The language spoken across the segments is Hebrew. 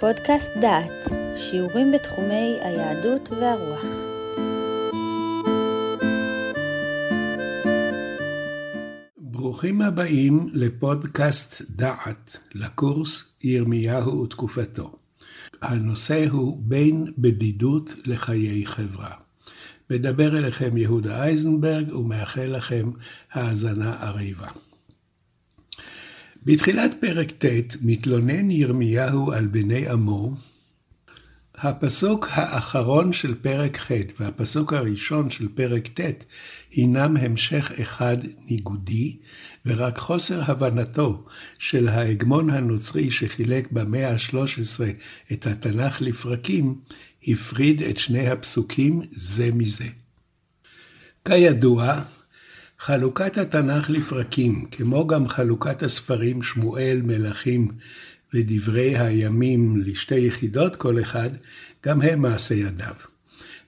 פודקאסט דעת, שיעורים בתחומי היהדות והרוח. ברוכים הבאים לפודקאסט דעת, לקורס ירמיהו ותקופתו. הנושא הוא בין בדידות לחיי חברה. מדבר אליכם יהודה אייזנברג ומאחל לכם האזנה עריבה. בתחילת פרק ט' מתלונן ירמיהו על בני עמו. הפסוק האחרון של פרק ח' והפסוק הראשון של פרק ט' הינם המשך אחד ניגודי, ורק חוסר הבנתו של ההגמון הנוצרי שחילק במאה ה-13 את התנ"ך לפרקים, הפריד את שני הפסוקים זה מזה. כידוע, חלוקת התנ"ך לפרקים, כמו גם חלוקת הספרים שמואל, מלכים ודברי הימים לשתי יחידות כל אחד, גם הם מעשה ידיו.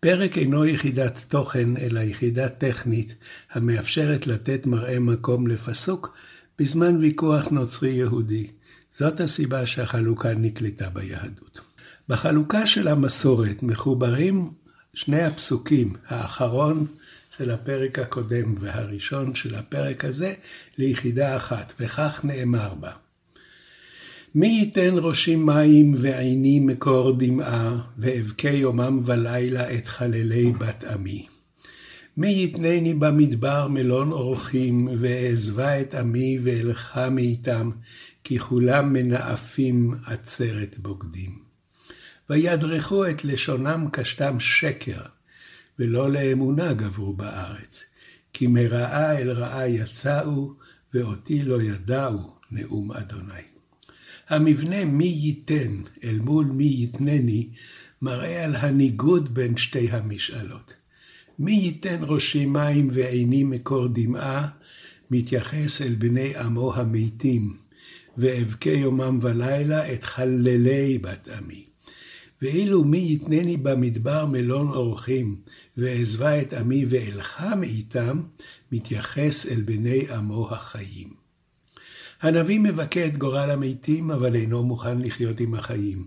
פרק אינו יחידת תוכן, אלא יחידה טכנית, המאפשרת לתת מראה מקום לפסוק בזמן ויכוח נוצרי-יהודי. זאת הסיבה שהחלוקה נקלטה ביהדות. בחלוקה של המסורת מחוברים שני הפסוקים, האחרון של הפרק הקודם והראשון של הפרק הזה ליחידה אחת, וכך נאמר בה. מי ייתן ראשי מים ועיני מקור דמעה, ואבכה יומם ולילה את חללי בת עמי. מי יתנני במדבר מלון אורחים, ואעזבה את עמי ואלכה מאיתם, כי כולם מנאפים עצרת בוגדים. וידרכו את לשונם קשתם שקר, ולא לאמונה גברו בארץ. כי מרעה אל רעה יצאו, ואותי לא ידעו, נאום אדוני. המבנה מי ייתן אל מול מי יתנני, מראה על הניגוד בין שתי המשאלות. מי ייתן ראשי מים ועיני מקור דמעה, מתייחס אל בני עמו המתים, ואבכה יומם ולילה את חללי בת עמי. ואילו מי יתנני במדבר מלון אורחים, ואעזבה את עמי ואלכה מאיתם, מתייחס אל בני עמו החיים. הנביא מבכה את גורל המתים, אבל אינו מוכן לחיות עם החיים.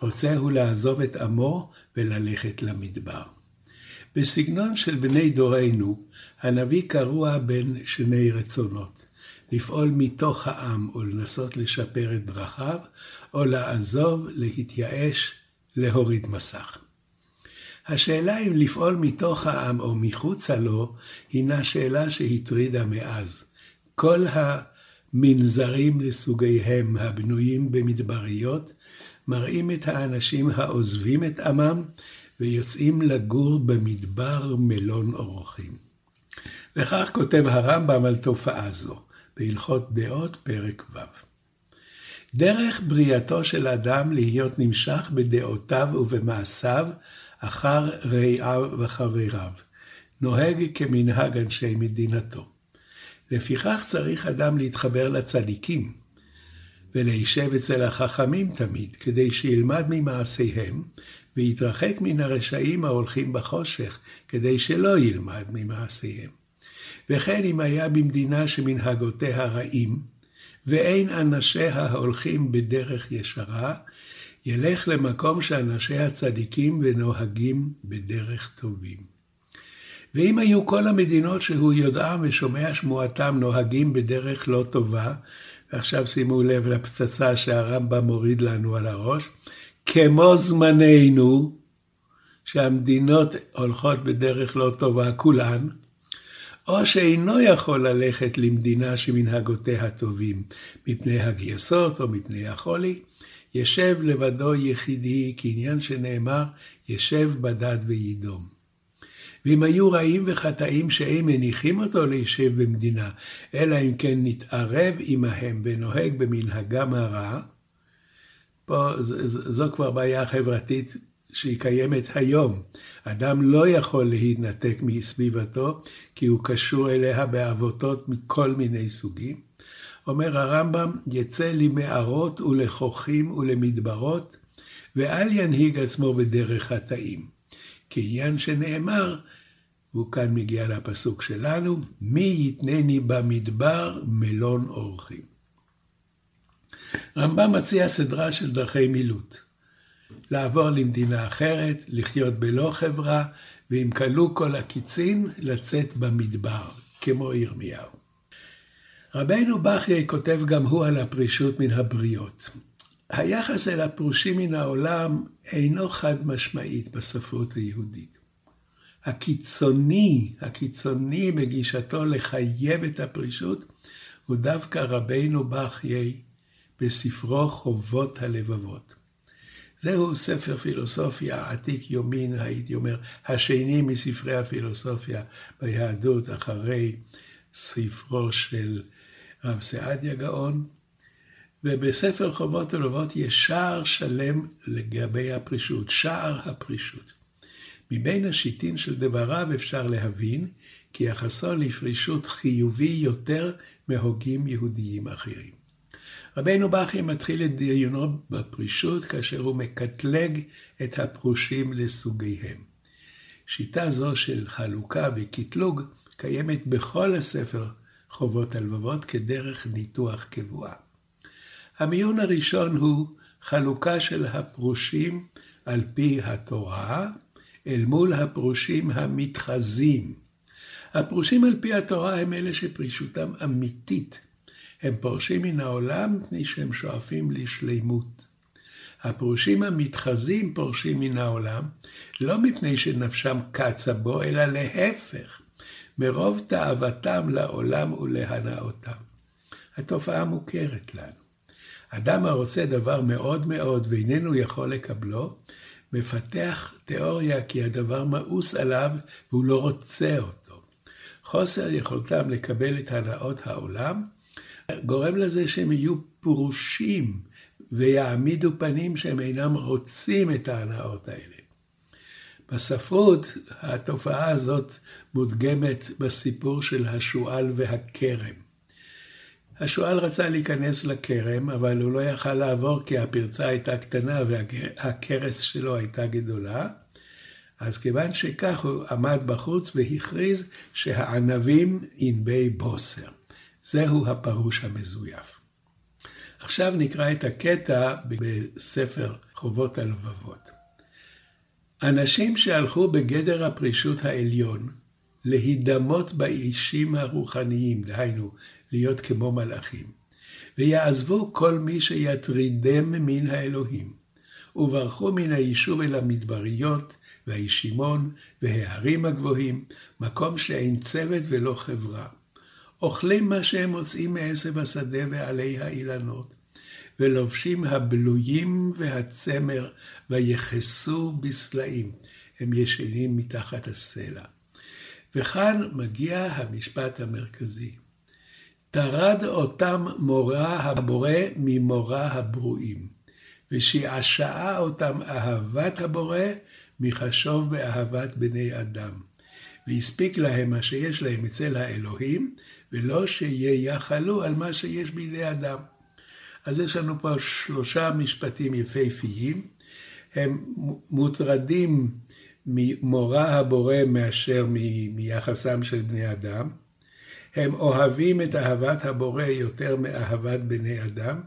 רוצה הוא לעזוב את עמו וללכת למדבר. בסגנון של בני דורנו, הנביא קרוע בין שני רצונות, לפעול מתוך העם ולנסות לשפר את דרכיו, או לעזוב, להתייאש, להוריד מסך. השאלה אם לפעול מתוך העם או מחוצה לו, הינה שאלה שהטרידה מאז. כל המנזרים לסוגיהם הבנויים במדבריות, מראים את האנשים העוזבים את עמם ויוצאים לגור במדבר מלון אורחים. וכך כותב הרמב"ם על תופעה זו, בהלכות דעות, פרק ו'. דרך בריאתו של אדם להיות נמשך בדעותיו ובמעשיו אחר רעיו וחבריו, נוהג כמנהג אנשי מדינתו. לפיכך צריך אדם להתחבר לצדיקים, ולהישב אצל החכמים תמיד, כדי שילמד ממעשיהם, ויתרחק מן הרשעים ההולכים בחושך, כדי שלא ילמד ממעשיהם. וכן אם היה במדינה שמנהגותיה רעים, ואין אנשיה ההולכים בדרך ישרה, ילך למקום שאנשיה צדיקים ונוהגים בדרך טובים. ואם היו כל המדינות שהוא יודעם ושומע שמועתם נוהגים בדרך לא טובה, ועכשיו שימו לב לפצצה שהרמב"ם מוריד לנו על הראש, כמו זמננו, שהמדינות הולכות בדרך לא טובה כולן, או שאינו יכול ללכת למדינה שמנהגותיה טובים, מפני הגייסות או מפני החולי, ישב לבדו יחידי, כעניין שנאמר, ישב בדד וידום. ואם היו רעים וחטאים שאין מניחים אותו להישב במדינה, אלא אם כן נתערב עמהם ונוהג במנהגם הרע, פה זו כבר בעיה חברתית שהיא קיימת היום. אדם לא יכול להתנתק מסביבתו, כי הוא קשור אליה בעבותות מכל מיני סוגים. אומר הרמב"ם, יצא למערות ולכוחים ולמדברות, ואל ינהיג עצמו בדרך חטאים. כעניין שנאמר, והוא כאן מגיע לפסוק שלנו, מי יתנני במדבר מלון אורחים. רמב"ם מציע סדרה של דרכי מילוט. לעבור למדינה אחרת, לחיות בלא חברה, ואם כלו כל הקיצין, לצאת במדבר, כמו ירמיהו. רבנו בכיי כותב גם הוא על הפרישות מן הבריות. היחס אל הפרושים מן העולם אינו חד משמעית בספרות היהודית. הקיצוני, הקיצוני בגישתו לחייב את הפרישות, הוא דווקא רבנו בכיי בספרו חובות הלבבות. זהו ספר פילוסופיה עתיק יומין, הייתי אומר, השני מספרי הפילוסופיה ביהדות, אחרי ספרו של רב סעדיה גאון. ובספר חובות הלבבות יש שער שלם לגבי הפרישות, שער הפרישות. מבין השיטין של דבריו אפשר להבין כי יחסו לפרישות חיובי יותר מהוגים יהודיים אחרים. רבנו בכי מתחיל את דיונו בפרישות כאשר הוא מקטלג את הפרושים לסוגיהם. שיטה זו של חלוקה וקטלוג קיימת בכל הספר חובות הלבבות כדרך ניתוח קבועה. המיון הראשון הוא חלוקה של הפרושים על פי התורה אל מול הפרושים המתחזים. הפרושים על פי התורה הם אלה שפרישותם אמיתית. הם פורשים מן העולם מפני שהם שואפים לשלימות. הפרושים המתחזים פורשים מן העולם, לא מפני שנפשם קצה בו, אלא להפך, מרוב תאוותם לעולם ולהנאותם. התופעה מוכרת לנו. אדם הרוצה דבר מאוד מאוד ואיננו יכול לקבלו, מפתח תיאוריה כי הדבר מאוס עליו והוא לא רוצה אותו. חוסר יכולתם לקבל את הנאות העולם גורם לזה שהם יהיו פרושים ויעמידו פנים שהם אינם רוצים את ההנאות האלה. בספרות התופעה הזאת מודגמת בסיפור של השועל והכרם. השועל רצה להיכנס לכרם, אבל הוא לא יכל לעבור כי הפרצה הייתה קטנה והכרס שלו הייתה גדולה. אז כיוון שכך הוא עמד בחוץ והכריז שהענבים ענבי בוסר. זהו הפירוש המזויף. עכשיו נקרא את הקטע בספר חובות הלבבות. אנשים שהלכו בגדר הפרישות העליון, להידמות באישים הרוחניים, דהיינו, להיות כמו מלאכים, ויעזבו כל מי שיטרידם מן האלוהים, וברחו מן היישוב אל המדבריות, והישימון, וההרים הגבוהים, מקום שאין צוות ולא חברה. אוכלים מה שהם מוצאים מעשב השדה ועלי האילנות, ולובשים הבלויים והצמר, ויחסו בסלעים. הם ישנים מתחת הסלע. וכאן מגיע המשפט המרכזי. טרד אותם מורה הבורא ממורה הברואים, ושעשעה אותם אהבת הבורא מחשוב באהבת בני אדם. והספיק להם מה שיש להם אצל האלוהים, ולא שייחלו על מה שיש בידי אדם. אז יש לנו פה שלושה משפטים יפהפיים. הם מוטרדים ממורא הבורא מאשר מיחסם של בני אדם. הם אוהבים את אהבת הבורא יותר מאהבת בני אדם,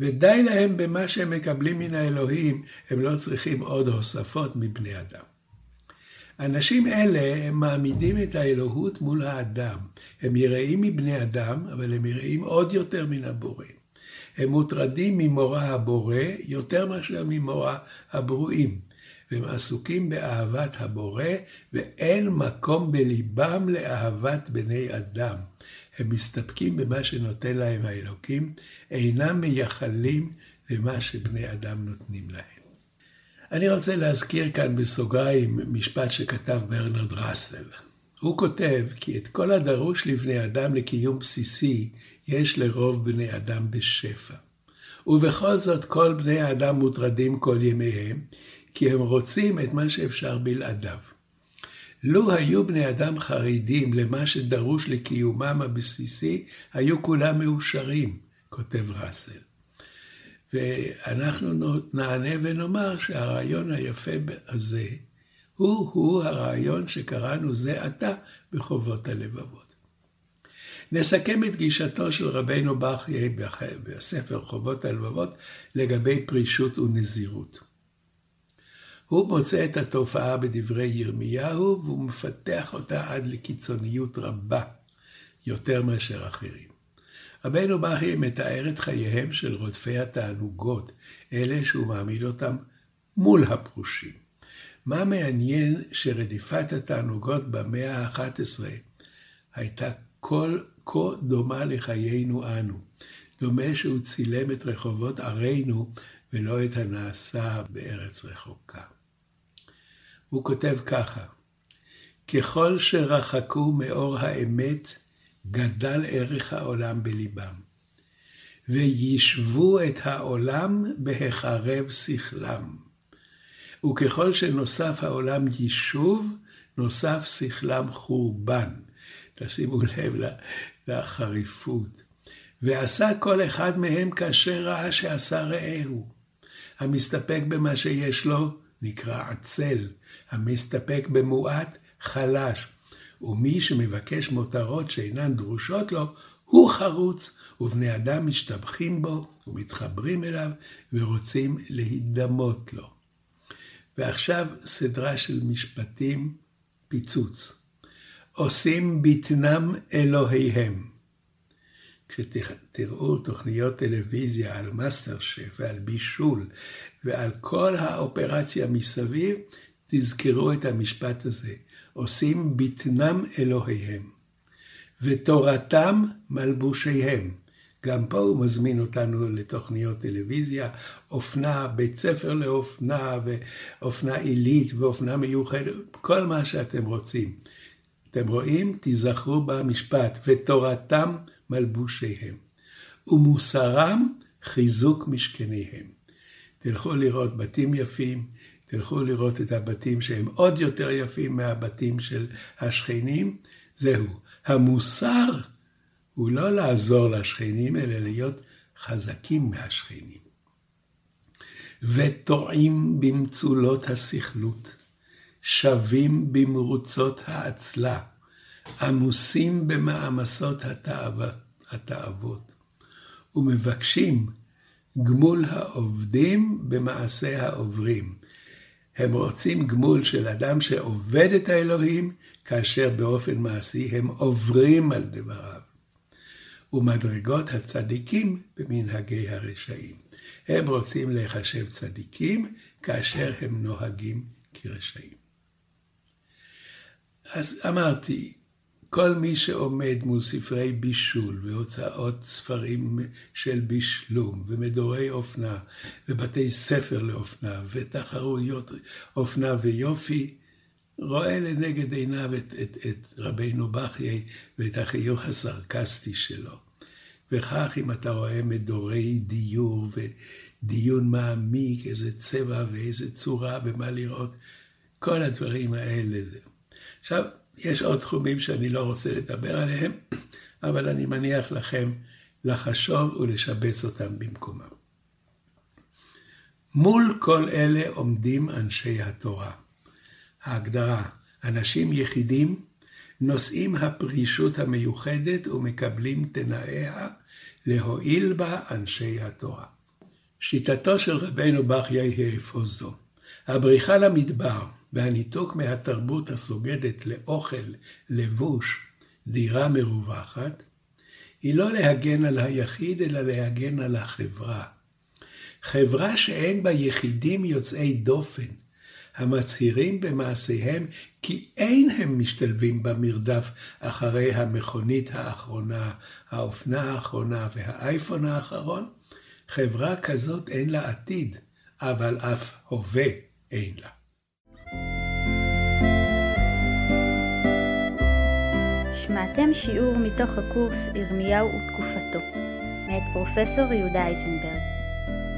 ודי להם במה שהם מקבלים מן האלוהים, הם לא צריכים עוד הוספות מבני אדם. אנשים אלה, הם מעמידים את האלוהות מול האדם. הם יראים מבני אדם, אבל הם יראים עוד יותר מן הבורא. הם מוטרדים ממורא הבורא יותר מאשר ממורא הברואים. והם עסוקים באהבת הבורא, ואין מקום בליבם לאהבת בני אדם. הם מסתפקים במה שנותן להם האלוקים, אינם מייחלים למה שבני אדם נותנים להם. אני רוצה להזכיר כאן בסוגריים משפט שכתב ברנרד ראסל. הוא כותב כי את כל הדרוש לבני אדם לקיום בסיסי יש לרוב בני אדם בשפע. ובכל זאת כל בני האדם מוטרדים כל ימיהם, כי הם רוצים את מה שאפשר בלעדיו. לו היו בני אדם חרדים למה שדרוש לקיומם הבסיסי, היו כולם מאושרים, כותב ראסל. ואנחנו נענה ונאמר שהרעיון היפה הזה הוא-הוא הרעיון שקראנו זה עתה בחובות הלבבות. נסכם את גישתו של רבנו בכי בספר חובות הלבבות לגבי פרישות ונזירות. הוא מוצא את התופעה בדברי ירמיהו, והוא מפתח אותה עד לקיצוניות רבה, יותר מאשר אחרים. רבנו בכי מתאר את חייהם של רודפי התענוגות, אלה שהוא מעמיד אותם מול הפרושים. מה מעניין שרדיפת התענוגות במאה ה-11 הייתה כל כה דומה לחיינו אנו. דומה שהוא צילם את רחובות ערינו ולא את הנעשה בארץ רחוקה. הוא כותב ככה: ככל שרחקו מאור האמת, גדל ערך העולם בליבם, וישבו את העולם בהחרב שכלם. וככל שנוסף העולם יישוב, נוסף שכלם חורבן. תשימו לב לחריפות. ועשה כל אחד מהם כאשר ראה שעשה רעהו. המסתפק במה שיש לו נקרא עצל, המסתפק במועט חלש, ומי שמבקש מותרות שאינן דרושות לו, הוא חרוץ, ובני אדם משתבחים בו ומתחברים אליו ורוצים להידמות לו. ועכשיו סדרה של משפטים פיצוץ. עושים בטנם אלוהיהם. כשתראו תוכניות טלוויזיה על מאסטר שף ועל בישול ועל כל האופרציה מסביב, תזכרו את המשפט הזה. עושים בטנם אלוהיהם, ותורתם מלבושיהם. גם פה הוא מזמין אותנו לתוכניות טלוויזיה, אופנה, בית ספר לאופנה, ואופנה עילית ואופנה מיוחדת, כל מה שאתם רוצים. אתם רואים? תיזכרו במשפט, ותורתם מלבושיהם, ומוסרם חיזוק משכניהם. תלכו לראות בתים יפים, תלכו לראות את הבתים שהם עוד יותר יפים מהבתים של השכנים, זהו. המוסר הוא לא לעזור לשכנים, אלא להיות חזקים מהשכנים. וטועים במצולות הסכלות, שווים במרוצות האצלה, עמוסים במעמסות התאוות, ומבקשים גמול העובדים במעשה העוברים. הם רוצים גמול של אדם שעובד את האלוהים, כאשר באופן מעשי הם עוברים על דבריו. ומדרגות הצדיקים במנהגי הרשעים. הם רוצים להיחשב צדיקים כאשר הם נוהגים כרשעים. אז אמרתי, כל מי שעומד מול ספרי בישול והוצאות ספרים של בישלום ומדורי אופנה ובתי ספר לאופנה ותחרויות אופנה ויופי, רואה לנגד עיניו את, את, את רבינו בכיי ואת החיוך הסרקסטי שלו. וכך אם אתה רואה מדורי דיור ודיון מעמיק, איזה צבע ואיזה צורה ומה לראות, כל הדברים האלה. עכשיו, יש עוד תחומים שאני לא רוצה לדבר עליהם, אבל אני מניח לכם לחשוב ולשבץ אותם במקומם. מול כל אלה עומדים אנשי התורה. ההגדרה, אנשים יחידים נושאים הפרישות המיוחדת ומקבלים תנאיה להועיל בה אנשי התורה. שיטתו של רבנו בחייה היא איפה זו. הבריחה למדבר והניתוק מהתרבות הסוגדת לאוכל, לבוש, דירה מרווחת, היא לא להגן על היחיד, אלא להגן על החברה. חברה שאין בה יחידים יוצאי דופן, המצהירים במעשיהם כי אין הם משתלבים במרדף אחרי המכונית האחרונה, האופנה האחרונה והאייפון האחרון, חברה כזאת אין לה עתיד, אבל אף הווה אין לה. שמעתם שיעור מתוך הקורס ירמיהו ותקופתו, מאת פרופסור יהודה אייזנברג.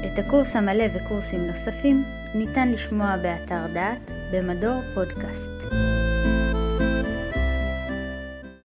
את הקורס המלא וקורסים נוספים ניתן לשמוע באתר דעת במדור פודקאסט.